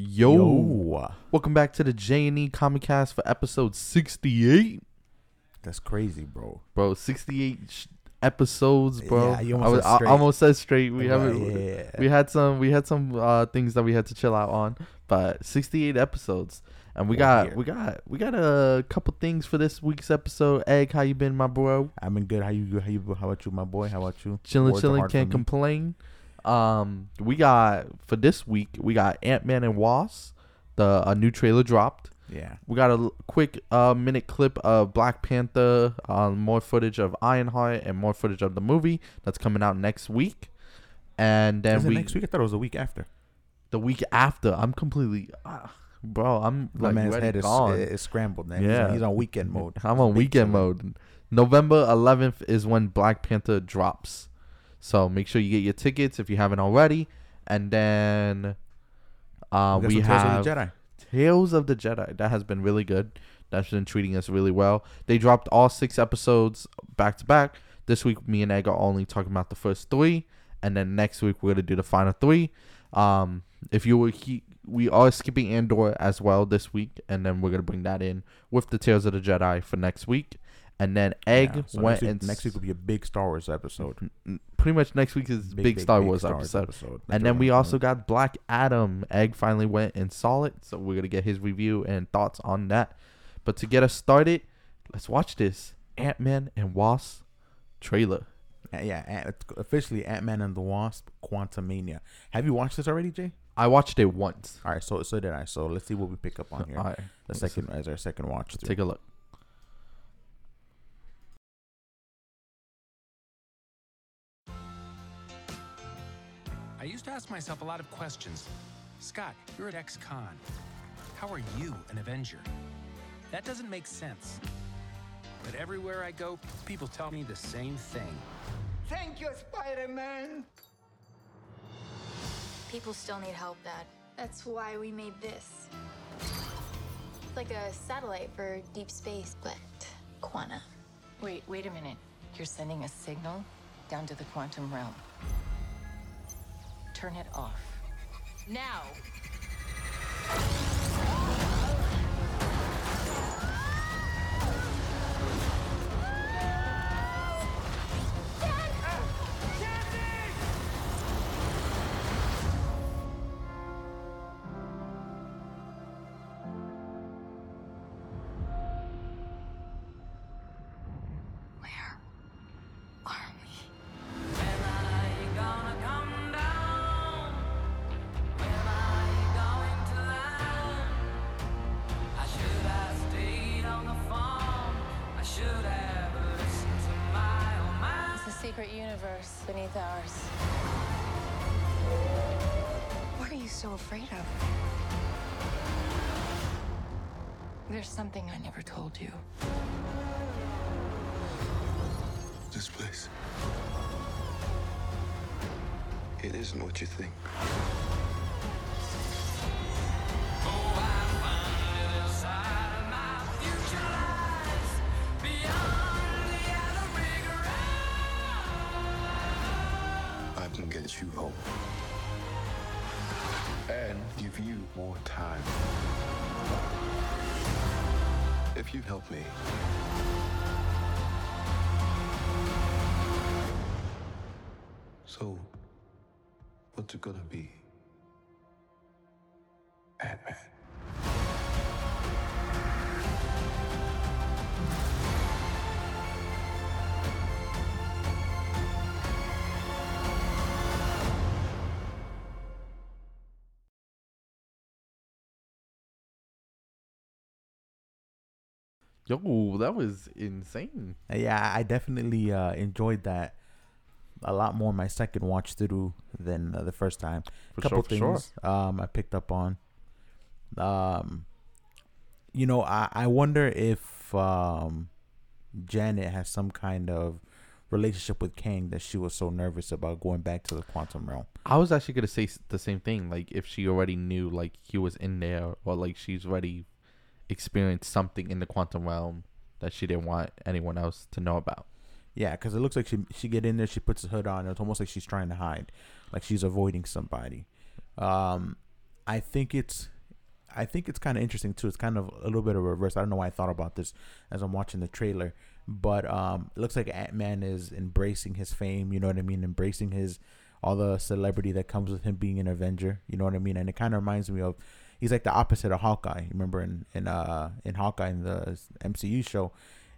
Yo. Yo. welcome back to the J and E Comic Cast for episode sixty-eight, That's crazy, bro. bro. Sixty-eight sh- episodes, bro. Yeah, you I, almost was, said I straight. almost said straight. We Right, haven't. yeah. We had some. We had some uh, things that we had to chill out on, but sixty-eight episodes, and we got we got we got a couple things for this week's episode. Egg, how you been, my bro? I've been good. How you? How you? How about you, my boy? How about you? Chilling, Words chilling, can't me. Um, we got for this week we got Ant Man and Wasp. The a new trailer dropped. Yeah. We got a l- quick uh, minute clip of Black Panther, um, more footage of Ironheart, and more footage of the movie that's coming out next week. And then Is we next week? I thought it was a week after. the week after. I'm completely, ah, bro. I'm My like man's head is, is scrambled, man. Yeah. on, he's on weekend mode. I'm on weekend mode. November 11th is when Black Panther drops. So make sure you get your tickets if you haven't already. And then uh, got we some Tales of have the Jedi. Tales of the Jedi. That has been really good. That's been treating us really well. They dropped all six episodes back to back. This week, me and Egg are only talking about the first three, and then next week we're gonna do the final three. Um, if you were he, we are skipping Andor as well this week, and then we're gonna bring that in with the Tales of the Jedi for next week. And then Egg Yeah, so went next week, and next week will be a big Star Wars episode. pretty much next week is big, Star Wars episode. And then we also got Black Adam. Egg finally went and saw it, so we're gonna get his review and thoughts on that. But to get us started, let's watch this Ant Man and Wasp trailer. Uh, yeah, Ant- officially Ant Man and the Wasp: Quantumania. Have you watched this already, Jay? I watched it once. All right, so so did I. So let's see what we pick up on here. All right, the second as our second watch. take a look. I used to ask myself a lot of questions. Scott, you're at ex-con. How are you an Avenger? That doesn't make sense. But everywhere I go, people tell me the same thing. Thank you, Spider-Man. People still need help, Dad. That's why we made this. It's like a satellite for deep space, but quantum. Wait, wait a minute. You're sending a signal down to the quantum realm. Turn it off. Now! Universe beneath ours. What are you so afraid of? There's something I never told you. This place. It isn't what you think. And give you more time. If you help me. So, what's it gonna be? Ant-Man. Yo, that was insane. Yeah, I definitely uh, enjoyed that a lot more my second watch through than uh, the first time. For couple sure, for sure. things um, I picked up on. Um, you know, I, I wonder if um, Janet has some kind of relationship with Kang that she was so nervous about going back to the quantum realm. I was actually gonna say the same thing. Like if she already knew, like he was in there, or like she's already experienced something in the quantum realm that she didn't want anyone else to know about. Yeah, because it looks like she she get in there, she puts the hood on. It's almost like she's trying to hide, like she's avoiding somebody. Um, I think it's I think it's kind of interesting too. It's kind of a little bit of a reverse. I don't know why I thought about this as I'm watching the trailer, but um, it looks like Ant Man is embracing his fame. You know what I mean? Embracing his all the celebrity that comes with him being an Avenger. You know what I mean? And it kind of reminds me of he's like the opposite of Hawkeye. Remember in in uh in Hawkeye in the MCU show,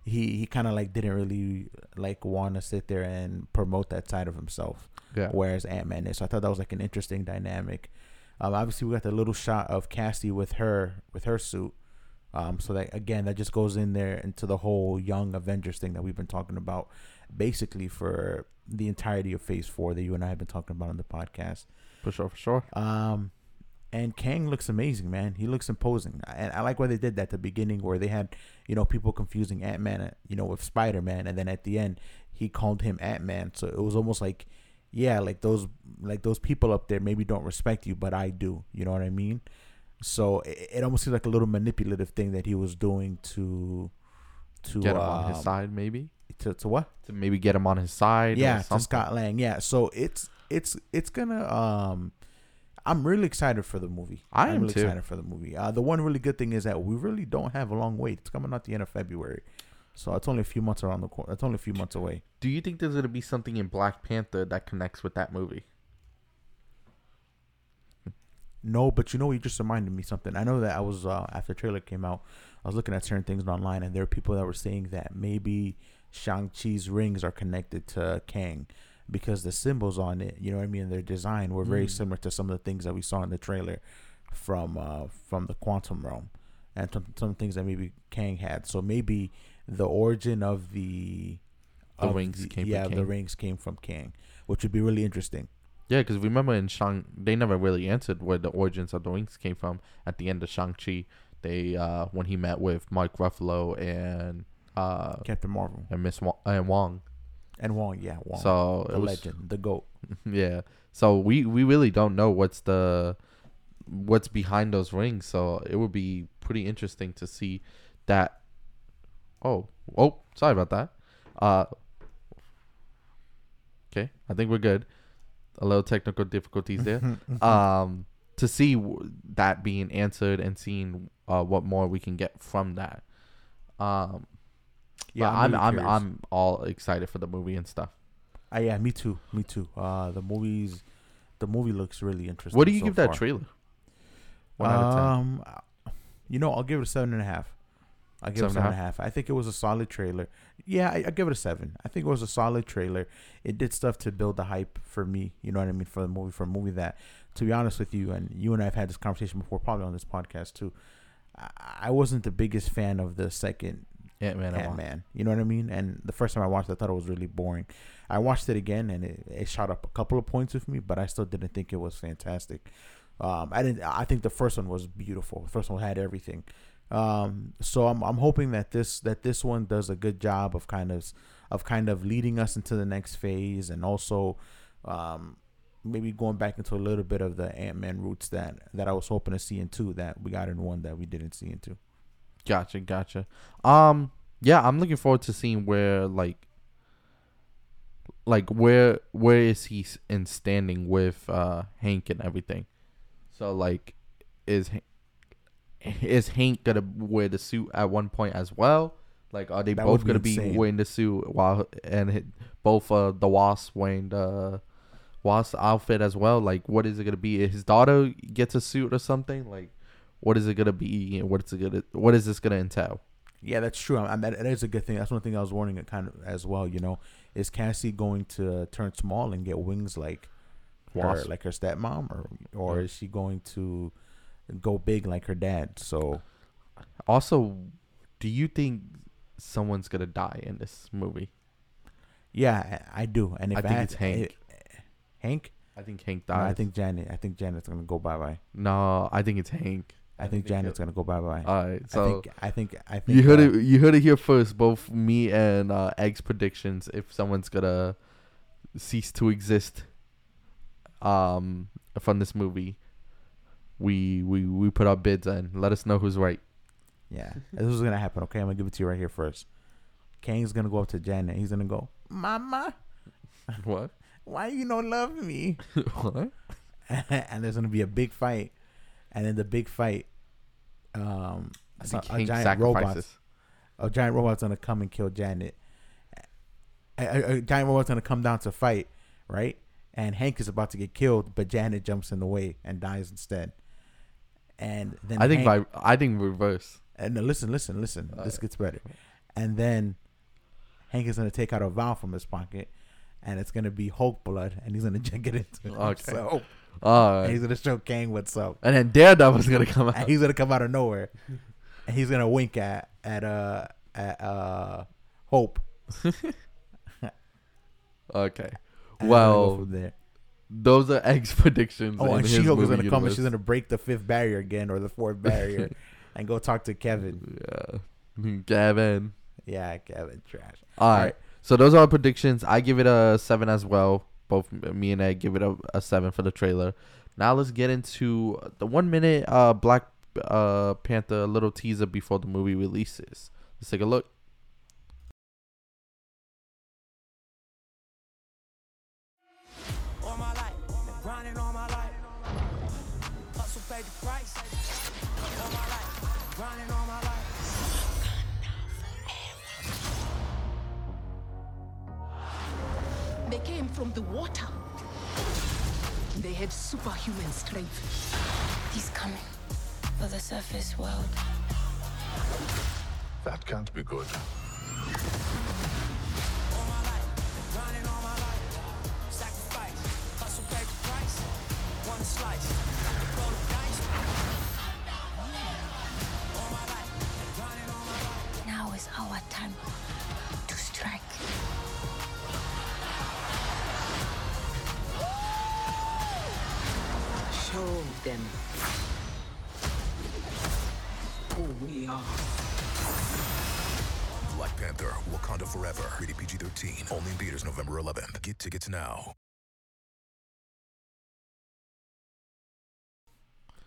he he kind of like didn't really like want to sit there and promote that side of himself. Yeah. Whereas Ant Man is. So I thought that was like an interesting dynamic. Um, obviously we got the little shot of Cassie with her with her suit. Um, so that again, that just goes in there into the whole young Avengers thing that we've been talking about, basically for the entirety of Phase Four that you and I have been talking about on the podcast. For sure, for sure. Um, and Kang looks amazing, man. He looks imposing, and I like why they did that at the beginning, where they had you know people confusing Ant Man, you know, with Spider Man, and then at the end he called him Ant Man. So it was almost like, yeah, like those like those people up there maybe don't respect you, but I do. You know what I mean? So it, it almost seems like a little manipulative thing that he was doing to to Get him on his um, side, maybe To, to what? to maybe get him on his side. or yeah to. Scott Lang. Yeah, so it's it's it's gonna. Um, I'm really excited for the movie. I I'm am really too. excited for the movie. Uh, the one really good thing is that we really don't have a long wait. It's coming out the end of February, so it's only a few months around the corner. It's only a few months away. Do you think there's gonna be something in Black Panther that connects with that movie? No, but you know, you just reminded me something. I know that I was uh, after the trailer came out, I was looking at certain things online, and there were people that were saying that maybe Shang Chi's rings are connected to Kang because the symbols on it, you know what I mean, their design were very Mm. similar to some of the things that we saw in the trailer from uh, from the quantum realm, and some some things that maybe Kang had. So maybe the origin of the The of rings came from yeah, the Kang. rings came from Kang, which would be really interesting. Yeah, because remember in Shang, they never really answered where the origins of the rings came from. At the end of Shang Chi, they uh when he met with Mark Ruffalo and uh Captain Marvel and Miss Wong, and Wong. And Wong, yeah, Wong, So the was, legend, the goat. yeah. So we we really don't know what's the what's behind those rings. So it would be pretty interesting to see that. Oh, oh, sorry about that. Uh. Okay, I think we're good. A little technical difficulties there. um, to see w- that being answered and seeing uh what more we can get from that. Um, Yeah, I'm really I'm. I'm all excited for the movie and stuff. Uh, yeah, me too. Me too. Uh, the movies, the movie looks really interesting. What do you so give that trailer? One out of ten. Um, you know, I'll give it a seven and a half. I give it Seven seven and a a half. I think it was a solid trailer. Yeah, I, I give it a seven. I think it was a solid trailer. It did stuff to build the hype for me. You know what I mean for the movie. For a movie that, to be honest with you, and you and I have had this conversation before, probably on this podcast too. I, I wasn't the biggest fan of the second Ant Man. Ant Man. You know what I mean? And the first time I watched it, I thought it was really boring. I watched it again and it, it shot up a couple of points with me, but I still didn't think it was fantastic. Um, I didn't. I think the first one was beautiful. The first one had everything. Um, so I'm I'm hoping that this that this one does a good job of kind of of kind of leading us into the next phase and also um, maybe going back into a little bit of the Ant Man roots that that I was hoping to see in two that we got in one that we didn't see in two. Gotcha, gotcha. Um, yeah, I'm looking forward to seeing where like, like where where is he in standing with uh Hank and everything. So like, is is Hank gonna wear the suit at one point as well? Like, are they That both be gonna be wearing the suit while and hit, both uh the Wasp wearing the Wasp outfit as well? Like, what is it gonna be? His daughter gets a suit or something? Like, what is it gonna be? and What is it gonna? What is this gonna entail? Yeah, that's true. I, I, that, is a good thing. That's one thing I was wondering kind of as well. You know, is Cassie going to turn small and get wings like her, like her stepmom, or or is she going to go big like her dad? So Also, do you think someone's gonna die in this movie? yeah, I, I do. And if I think had- it's Hank. Hank. I think Hank No. I think Janet. I think Janet's gonna go bye bye. no, I think it's Hank. I, think Janet's gonna go bye bye. All right, I so think I think I think you heard uh, it. You heard it here first. Both me and uh, Egg's predictions. If someone's gonna cease to exist, um, from this movie, we we we put our bids in. Let us know who's right. Yeah, this is gonna happen. Okay, I'm gonna give it to you right here first. Kang's gonna go up to Janet. He's gonna go, Mama, What? why you don't love me? what? and there's gonna be a big fight. And in the big fight. Um, I think a, giant robot, a giant robot's gonna come and kill Janet. A, a- a giant robot's gonna come down to fight, right? And Hank is about to get killed, but Janet jumps in the way and dies instead. And then I think Hank, vi- I think reverse. and no, listen, listen, listen. this Uh, gets better. And then Hank is gonna take out a vial from his pocket, and it's gonna be Hulk blood, and he's gonna it into Okay. himself. Uh, And he's gonna show Kang what's up. and then Daredevil's gonna come And out. he's gonna come out of nowhere, and he's gonna wink at at uh at uh Hope. Okay. and go Well, there. those are Egg's predictions. Oh, and She Hulk is gonna come and she's gonna break the fifth barrier again or the fourth barrier, and go talk to Kevin. Yeah. Kevin. Yeah, Kevin, trash. All right. right. So those are our predictions. I give it a seven as well. Both me and Egg give it a, a seven for the trailer. Now let's get into the one minute uh Black uh Panther little teaser before the movie releases. Let's take a look. all came from the water. They had superhuman strength. He's coming for the surface world. That can't be good. Now is our Been we are. Black Panther, Wakanda Forever. Rated PG 13. Only in theaters November 11th. Get tickets now.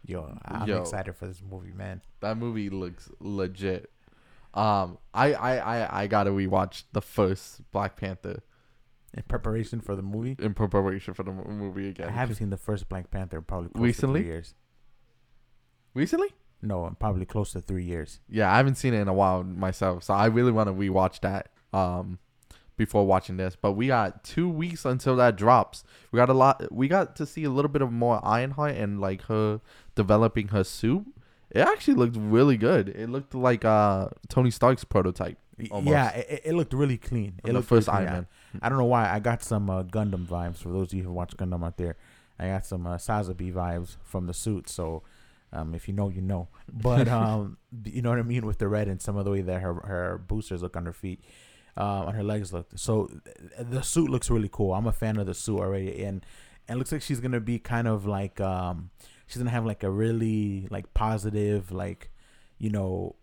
Yo, I'm Yo. excited for this movie, man. That movie looks legit. Um, I I I, I gotta rewatch the first Black Panther In preparation for the movie, in preparation for the movie again. I haven't seen the first Black Panther probably Recently? to three years. recently. No, probably close to three years. Yeah, I haven't seen it in a while myself, so I really want to rewatch that um before watching this. But we got two weeks until that drops. We got a lot. We got to see a little bit of more Ironheart and like her developing her suit. It actually looked really good. It looked like uh Tony Stark's prototype. Almost. Yeah, it, it looked really clean. It the looked first really Iron. Man. I, I don't know why I got some uh, Gundam vibes. For those of you who watch Gundam out there, I got some uh, Sazabi vibes from the suit. So, um, if you know, you know. But um, you know what I mean with the red and some of the way that her her boosters look on her feet, uh, on her legs look. So the suit looks really cool. I'm a fan of the suit already, and and it looks like she's gonna be kind of like um, she's gonna have like a really like positive like, you know,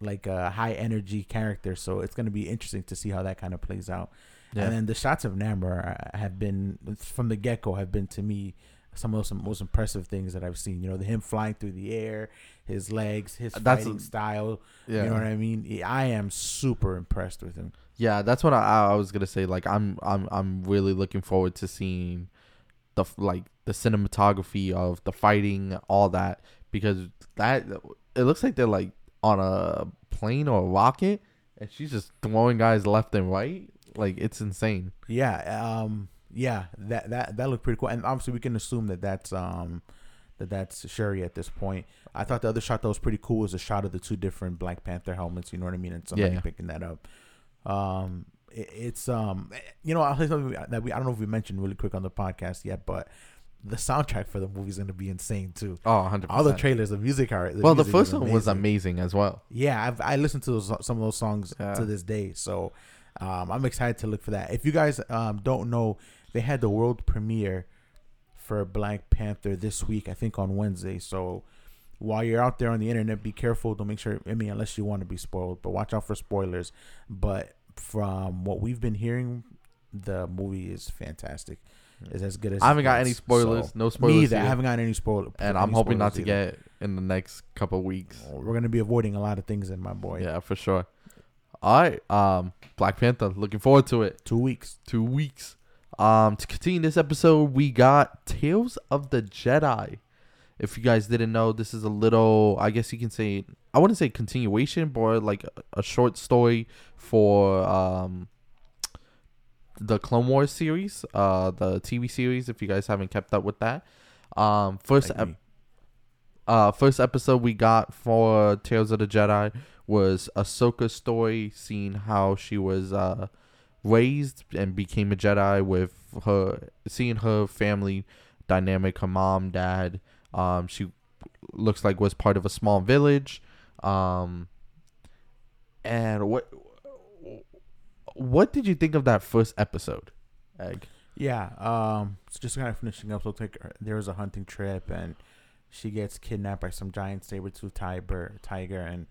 like a high energy character. So it's gonna be interesting to see how that kind of plays out. Yeah. And then the shots of Namor have been from the get go have been to me some of the most impressive things that I've seen. You know, the him flying through the air, his legs, his That's- fighting style. Yeah. You know what I mean? I am super impressed with him. Yeah, that's what I, I was gonna say. Like, I'm I'm I'm really looking forward to seeing the like the cinematography of the fighting, all that, because that it looks like they're like on a plane or a rocket, and she's just throwing guys left and right. Like, it's insane. Yeah, um, yeah, that that that looked pretty cool. And obviously, we can assume that that's um that that's Shuri at this point. I thought the other shot that was pretty cool was a shot of the two different Black Panther helmets. You know what I mean? And somebody Yeah. picking that up. Um, it, it's um, you know, I'll say something that we I don't know if we mentioned really quick on the podcast yet, but the soundtrack for the movie is going to be insane too. Oh, 100%. All the trailers, the music are. well, the first one was amazing. amazing as well. Yeah, I've I listened to those, some of those songs Yeah. to this day, so um, I'm excited to look for that. If you guys um, don't know, they had the world premiere for Black Panther this week, I think on Wednesday. So while you're out there on the internet, be careful. Don't make sure. I mean, unless you want to be spoiled, but watch out for spoilers. But from what we've been hearing, the movie is fantastic. It's as good as I haven't got any spoilers. So- No spoilers Me either. I haven't got any spoilers, and I'm hoping not to get in the next couple weeks. We're gonna be avoiding a lot of things, in my boy. Yeah, for sure. All right, um, Black Panther. Looking forward to it. Two weeks. Two weeks. Um, to continue this episode, we got Tales of the Jedi. if you guys didn't know, this is a little, I guess you can say, I wouldn't say continuation, but like a, a short story for um, the Clone Wars series, uh, the TV series. If you guys haven't kept up with that, um, first Like ep- uh, first episode we got for Tales of the Jedi was Ahsoka's story, seeing how she was uh, raised and became a Jedi with her, seeing her family dynamic, her mom, dad. Um, she looks like was part of a small village. Um, and what what did you think of that first episode, Egg? Yeah, um, just kind of finishing up. So take her, there was a hunting trip, and she gets kidnapped by some giant saber-tooth tiger. Tiger, and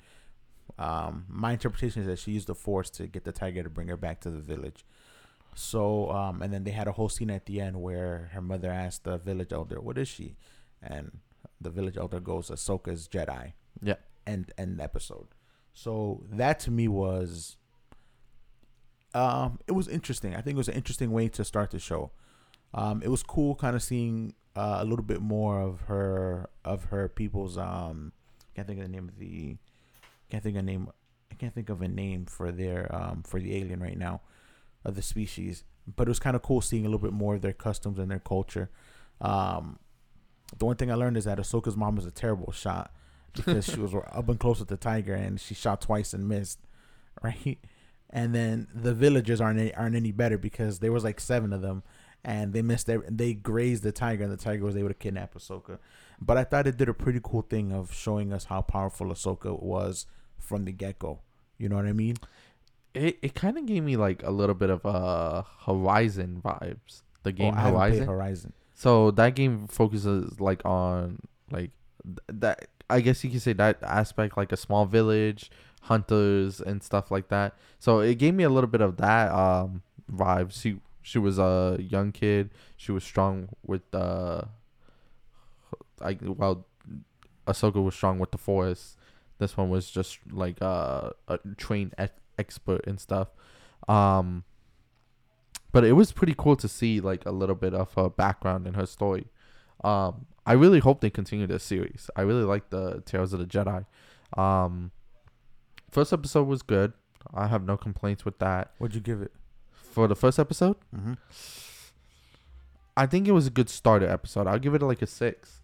um, my interpretation is that she used the force to get the tiger to bring her back to the village. So, um, and then they had a whole scene at the end where her mother asked the village elder, "What is she?" And the village elder goes, "Ahsoka's Jedi." Yeah. End end episode. So that to me was um, it was interesting. I think it was an interesting way to start the show. Um, it was cool, kind of seeing uh, a little bit more of her of her people's. Um, can't think of the name of the. Can't think of a name. I can't think of a name for their um for the alien right now, of the species. But it was kind of cool seeing a little bit more of their customs and their culture. Um, the one thing I learned is that Ahsoka's mom was a terrible shot because she was up and close with the tiger and she shot twice and missed, right? And then the villagers aren't any, aren't any better because there was like seven of them, and they missed their they grazed the tiger and the tiger was able to kidnap Ahsoka. But I thought it did a pretty cool thing of showing us how powerful Ahsoka was from the get go. You know what I mean? It it kind of gave me like a little bit of uh Horizon vibes. The game oh, haven't played Horizon. Horizon. So that game focuses like on like th- that. I guess you could say that aspect, like a small village, hunters and stuff like that. So it gave me a little bit of that um vibe. She she was a young kid. She was strong with uh, I well, Ahsoka was strong with the Force. This one was just like uh, a trained ex- expert and stuff. Um, but it was pretty cool to see like a little bit of her background and her story. Um, I really hope they continue this series. I really like the Tales of the Jedi. Um, first episode was good. I have no complaints with that. What'd you give it? For the first episode, mm-hmm. I think it was a good starter episode. I'll give it like a six,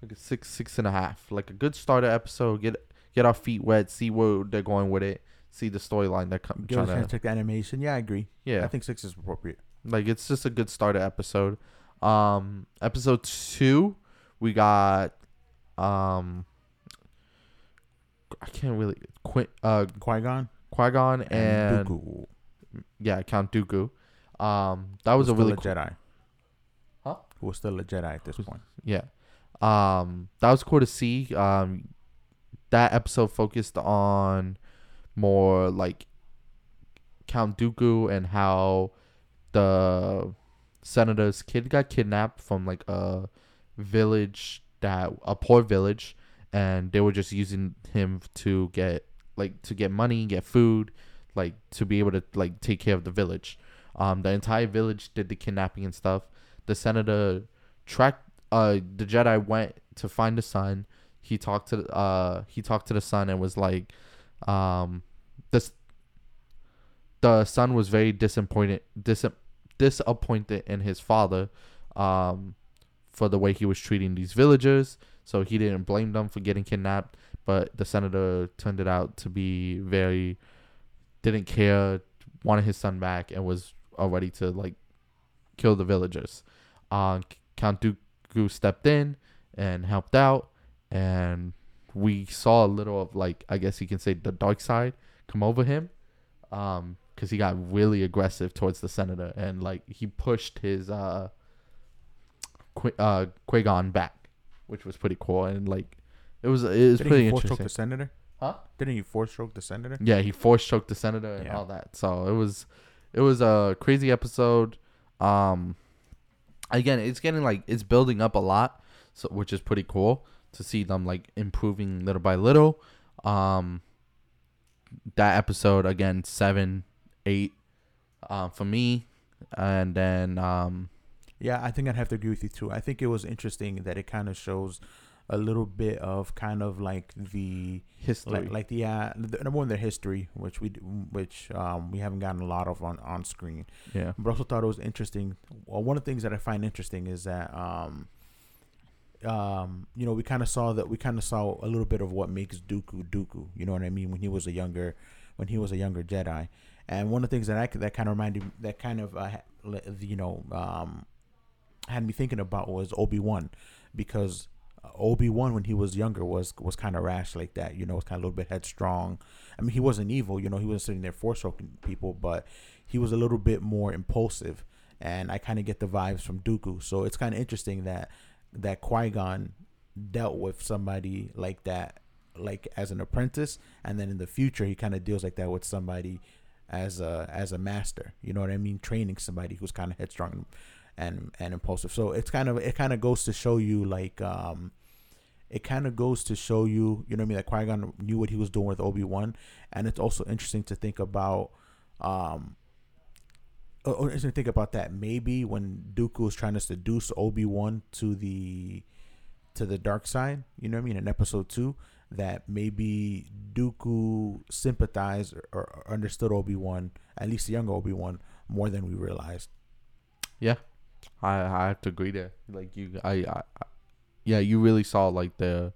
like a six, six and a half. Like a good starter episode. Get get our feet wet, see where they're going with it, see the storyline they're com- Give it a trying chance to. check the animation. Yeah, I agree. Yeah. I think six is appropriate. Like it's just a good starter episode. Um, episode two, we got, um, I can't really Qui- uh Qui Gon, Qui Gon and, and Dooku. yeah Count Dooku. Um, that was Who's a really still cool, a Jedi. Huh? Who was still a Jedi at this point? Yeah. Um, that was cool to see. Um, that episode focused on more like Count Dooku and how the senator's kid got kidnapped from like a village that a poor village and they were just using him to get like to get money, get food, like to be able to like take care of the village. Um, the entire village did the kidnapping and stuff. The senator tracked. Uh, the Jedi went to find the son. He talked to uh he talked to the son and was like, um, this. The son was very disappointed dis- disappointed in his father, um, for the way he was treating these villagers. So he didn't blame them for getting kidnapped, but the senator turned it out to be very didn't care, wanted his son back, and was all ready to like kill the villagers. Uh, Count Dooku stepped in and helped out, and we saw a little of like I guess you can say the dark side come over him, um, because he got really aggressive towards the senator and like he pushed his uh, Qui- uh Qui-Gon back, which was pretty cool and like it was it was Didn't pretty he interesting. the senator? Huh? Didn't he force choke the senator? Yeah, he force choked the senator and Yeah. all that. So it was it was a crazy episode. Um again, it's getting like it's building up a lot, so which is pretty cool to see them like improving little by little. Um that episode again 7 8 uh, for me and then um Yeah, I think I'd have to agree with you too. I think it was interesting that it kind of shows a little bit of kind of like the History. like, like the, uh, the number one their history, which we which um we haven't gotten a lot of on on screen. Yeah. But also thought it was interesting. Well, one of the things that I find interesting is that um um you know we kind of saw that we kind of saw a little bit of what makes Dooku Dooku. You know what I mean when he was a younger when he was a younger Jedi. And one of the things that I that kind of reminded that kind of uh, you know um had me thinking about was Obi Wan, because Obi Wan when he was younger was was kind of rash like that. You know, was kind of a little bit headstrong. I mean, he wasn't evil. You know, he wasn't sitting there force choking people, but he was a little bit more impulsive. And I kind of get the vibes from Dooku. So it's kind of interesting that that Qui Gon dealt with somebody like that, like as an apprentice, and then in the future he kind of deals like that with somebody as a as a master. You know what I mean? Training somebody who's kind of headstrong and and impulsive. So it's kind of it kind of goes to show you like um it kind of goes to show you, you know what I mean, that Qui Gon knew what he was doing with Obi Wan, and it's also interesting to think about, um, or, or interesting about that maybe when Dooku was trying to seduce Obi Wan to the to the dark side, you know what I mean, in Episode Two, that maybe Dooku sympathized or, or understood Obi Wan, at least the younger Obi Wan, more than we realized. Yeah, I I have to agree there. Like you, I, I, I yeah, you really saw like the,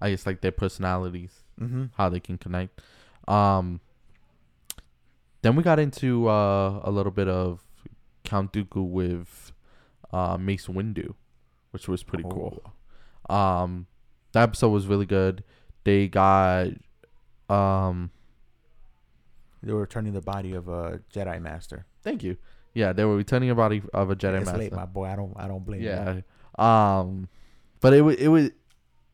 I guess like their personalities, Mhm. how they can connect. Um. Then we got into uh, a little bit of Count Dooku with uh, Mace Windu, which was pretty cool. Um, that episode was really good. They got um. They were returning the body of a Jedi Master. Thank you. Yeah, they were returning a body of a Jedi it's Master. late, my boy. I don't. I don't blame you. Yeah. Um, but it was it was,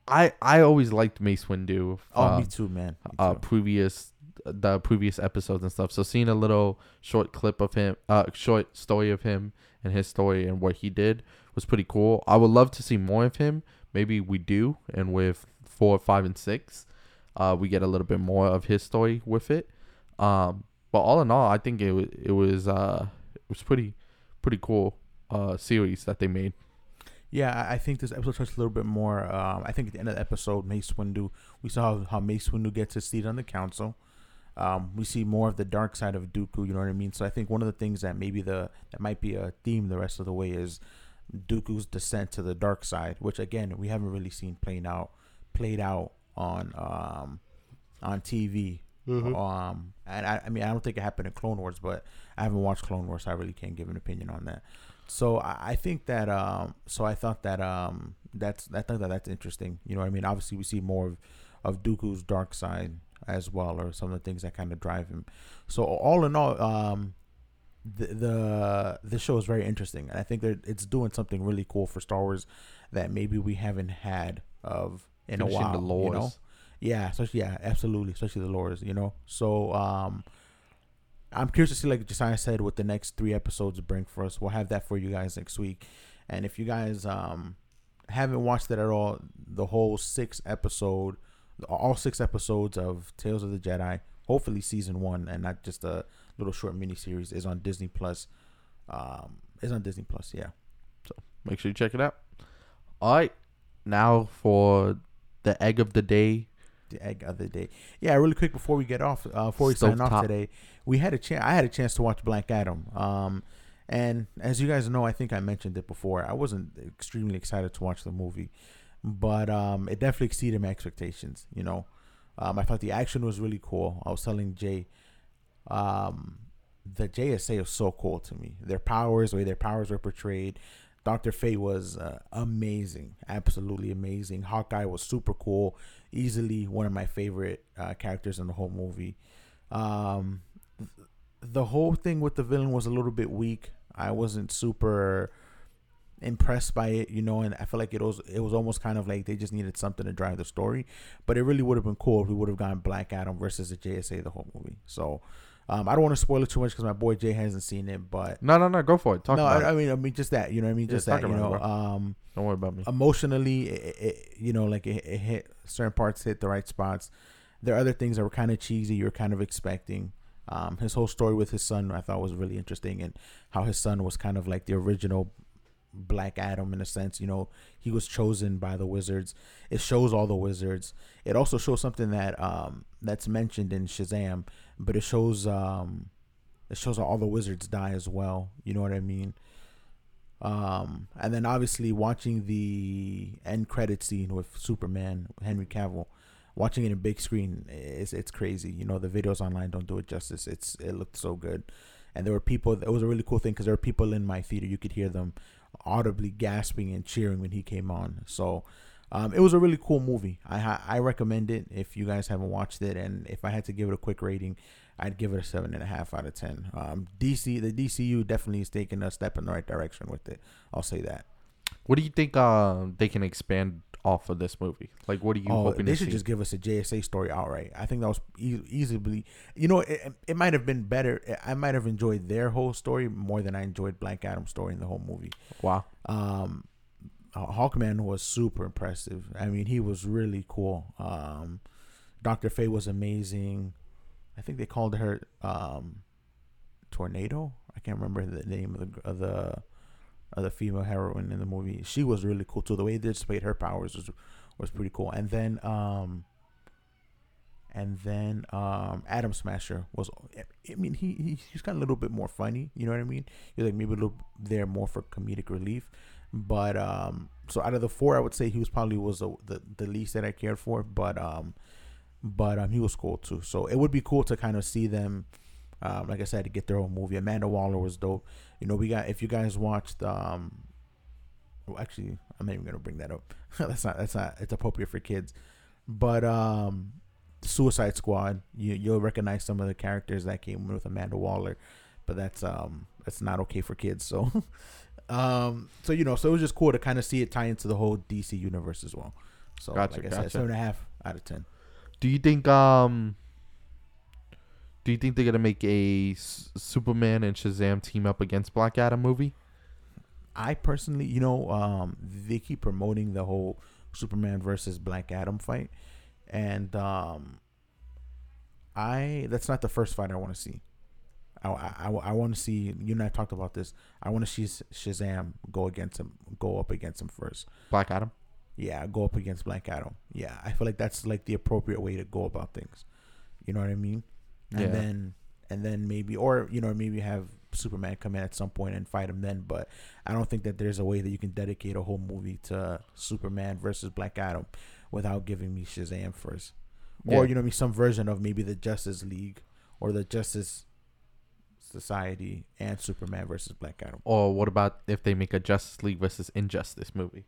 I I always liked Mace Windu. Oh, me um, too, man. Me Uh, previous the previous episodes and stuff. So seeing a little short clip of him, uh, short story of him and his story and what he did was pretty cool. I would love to see more of him. Maybe we do, and with four, five, and six, uh, we get a little bit more of his story with it. Um, but all in all, I think it was it was uh it was pretty pretty cool uh series that they made. Yeah, I think this episode touched a little bit more. Um, I think at the end of the episode, Mace Windu, we saw how Mace Windu gets his seat on the council. Um, we see more of the dark side of Dooku. You know what I mean? So I think one of the things that maybe the that might be a theme the rest of the way is Dooku's descent to the dark side, which again we haven't really seen playing out played out on um on TV. Mhm. Um, and I, I mean I don't think it happened in Clone Wars, but I haven't watched Clone Wars, so I really can't give an opinion on that. So I, I think that um so I thought that um that's I thought that that's interesting. You know what I mean? Obviously we see more of, of Dooku's dark side as well, or some of the things that kind of drive him. So all in all, um the the the show is very interesting, and I think that it's doing something really cool for Star Wars that maybe we haven't had of in a while. the You know? Yeah, especially yeah, absolutely, especially the lores. You know, so um. I'm curious to see, like Josiah said, what the next three episodes bring for us. We'll have that for you guys next week. And if you guys um haven't watched it at all, the whole six episode, all six episodes of Tales of the Jedi, hopefully season one, and not just a little short mini series, is on Disney Plus. Um, is on Disney Plus, yeah. So make sure you check it out. All right, now for the egg of the day. the egg of the day. Yeah, really quick before we get off, uh, before we sign off Stovetop. today, we had a chance. I had a chance to watch Black Adam. Um, and as you guys know, I think I mentioned it before. I wasn't extremely excited to watch the movie, but um, it definitely exceeded my expectations. You know, um, I thought the action was really cool. I was telling Jay, um, the JSA was so cool to me. Their powers, the way their powers were portrayed. Doctor Fate was uh, amazing, absolutely amazing. Hawkeye was super cool, easily one of my favorite uh, characters in the whole movie. Um, th- the whole thing with the villain was a little bit weak. I wasn't super impressed by it, you know, and I feel like it was it was almost kind of like they just needed something to drive the story. But it really would have been cool if we would have gone Black Adam versus the JSA the whole movie. So um, I don't want to spoil it too much because my boy Jay hasn't seen it, but No, no, no. Go for it. Talk no, about I, I mean, I mean, just that, you know, what I mean, just talk that, you know, it, um, Don't worry about me. Emotionally, it, it, you know, like it, it hit certain parts hit the right spots. There are other things that were kind of cheesy. You were kind of expecting. Um, his whole story with his son, I thought was really interesting, and how his son was kind of like the original Black Adam in a sense. You know, he was chosen by the Wizards. It shows all the Wizards. It also shows something that um that's mentioned in Shazam, but it shows um it shows all the Wizards die as well. You know what I mean? Um, and then obviously watching the end credit scene with Superman, Henry Cavill, watching it in big screen, it's it's crazy. You know, the videos online don't do it justice. It's it looked so good, and there were people. It was a really cool thing because there were people in my theater. You could hear them audibly gasping and cheering when he came on. So. Um, it was a really cool movie. I I recommend it if you guys haven't watched it, and if I had to give it a quick rating, I'd give it a seven and a half out of ten. Um, DC, the DCU definitely is taking a step in the right direction with it. I'll say that. What do you think uh, they can expand off of this movie? Like, what are you oh, hoping they should see? just give us a JSA story outright. I think that was e- easily, you know, it, it might have been better. I might have enjoyed their whole story more than I enjoyed Black Adam's story in the whole movie. Wow. Um, Hawkman was super impressive. I mean, he was really cool. Um, Doctor Fate was amazing. I think they called her um, Tornado. I can't remember the name of the of the of the female heroine in the movie. She was really cool too. The way they displayed her powers was was pretty cool. And then um, and then um, Atom Smasher was. I mean, he, he he's got a little bit more funny. You know what I mean? You're like maybe a little there more for comedic relief. But um, so out of the four, I would say he was probably was the, the, the least that I cared for. But um, but um, he was cool too. So it would be cool to kind of see them. Um, like I said, to get their own movie. Amanda Waller was dope. You know, we got if you guys watched. Um, well, actually, I'm not even gonna bring that up. that's not that's not it's appropriate for kids. But um, Suicide Squad, you you'll recognize some of the characters that came with Amanda Waller, but that's um that's not okay for kids. So um so you know so it was just cool to kind of see it tie into the whole DC universe as well. So Gotcha, like I gotcha. said, seven and a half out of ten. Do you think um do you think they're gonna make a S- Superman and Shazam team up against Black Adam movie? I personally, you know, um, they keep promoting the whole Superman versus Black Adam fight, and um, I that's not the first fight I want to see. I, I, I want to see you and I talked about this. I want to see Shazam go against him, go up against him first. Black Adam. Yeah, go up against Black Adam. Yeah, I feel like that's like the appropriate way to go about things. You know what I mean? And Yeah. then and then maybe or you know maybe have Superman come in at some point and fight him then. But I don't think that there's a way that you can dedicate a whole movie to Superman versus Black Adam without giving me Shazam first, or you know, me some version of maybe the Justice League or the Justice Society and Superman versus Black Adam. Or what about if they make a Justice League versus Injustice movie,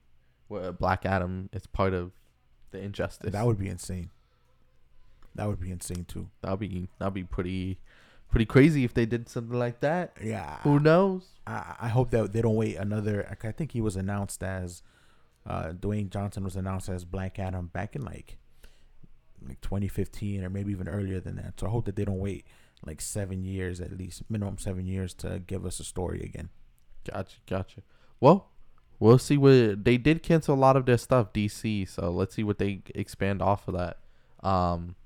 where Black Adam is part of the Injustice? That would be insane. That would be insane too. that'd be that'd be pretty pretty crazy if they did something like that. Yeah. Who knows? I, I hope that they don't wait another. I think he was announced as uh, Dwayne Johnson was announced as Black Adam back in like like 2015 or maybe even earlier than that. So I hope that they don't wait like seven years at least, minimum seven years to give us a story again. Gotcha, gotcha. Well, we'll see what they did cancel a lot of their stuff, DC. So let's see what they expand off of that. Um,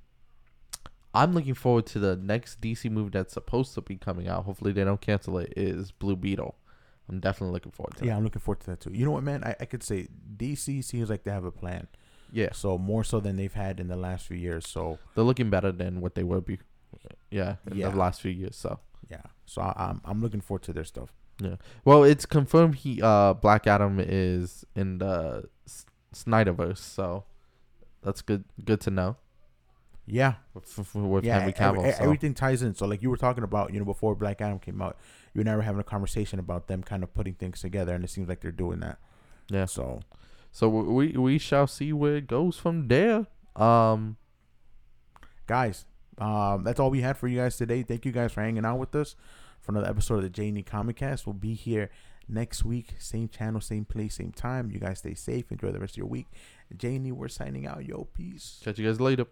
I'm looking forward to the next DC movie that's supposed to be coming out. Hopefully they don't cancel it. Is Blue Beetle. I'm definitely looking forward to it. Yeah, that. I'm looking forward to that too. You know what, man? I, I could say DC seems like they have a plan. Yeah. So more so than they've had in the last few years. So They're looking better than what they were be. Yeah, in Yeah. the last few years. So yeah. So I, I'm I'm looking forward to their stuff. Yeah. Well, it's confirmed he uh Black Adam is in the S- Snyderverse, so that's good good to know. Yeah. With, yeah, Henry Cavill. e- so. everything ties in. So like you were talking about, you know, before Black Adam came out, you and I were having a conversation about them kind of putting things together, and it seems like they're doing that. Yeah. So So we we shall see where it goes from there. Um guys, um, that's all we had for you guys today. Thank you guys for hanging out with us for another episode of the J&E Comic Cast. We'll be here next week, same channel, same place, same time. You guys stay safe. Enjoy the rest of your week. J&E, we're signing out. Yo, peace. catch you guys later.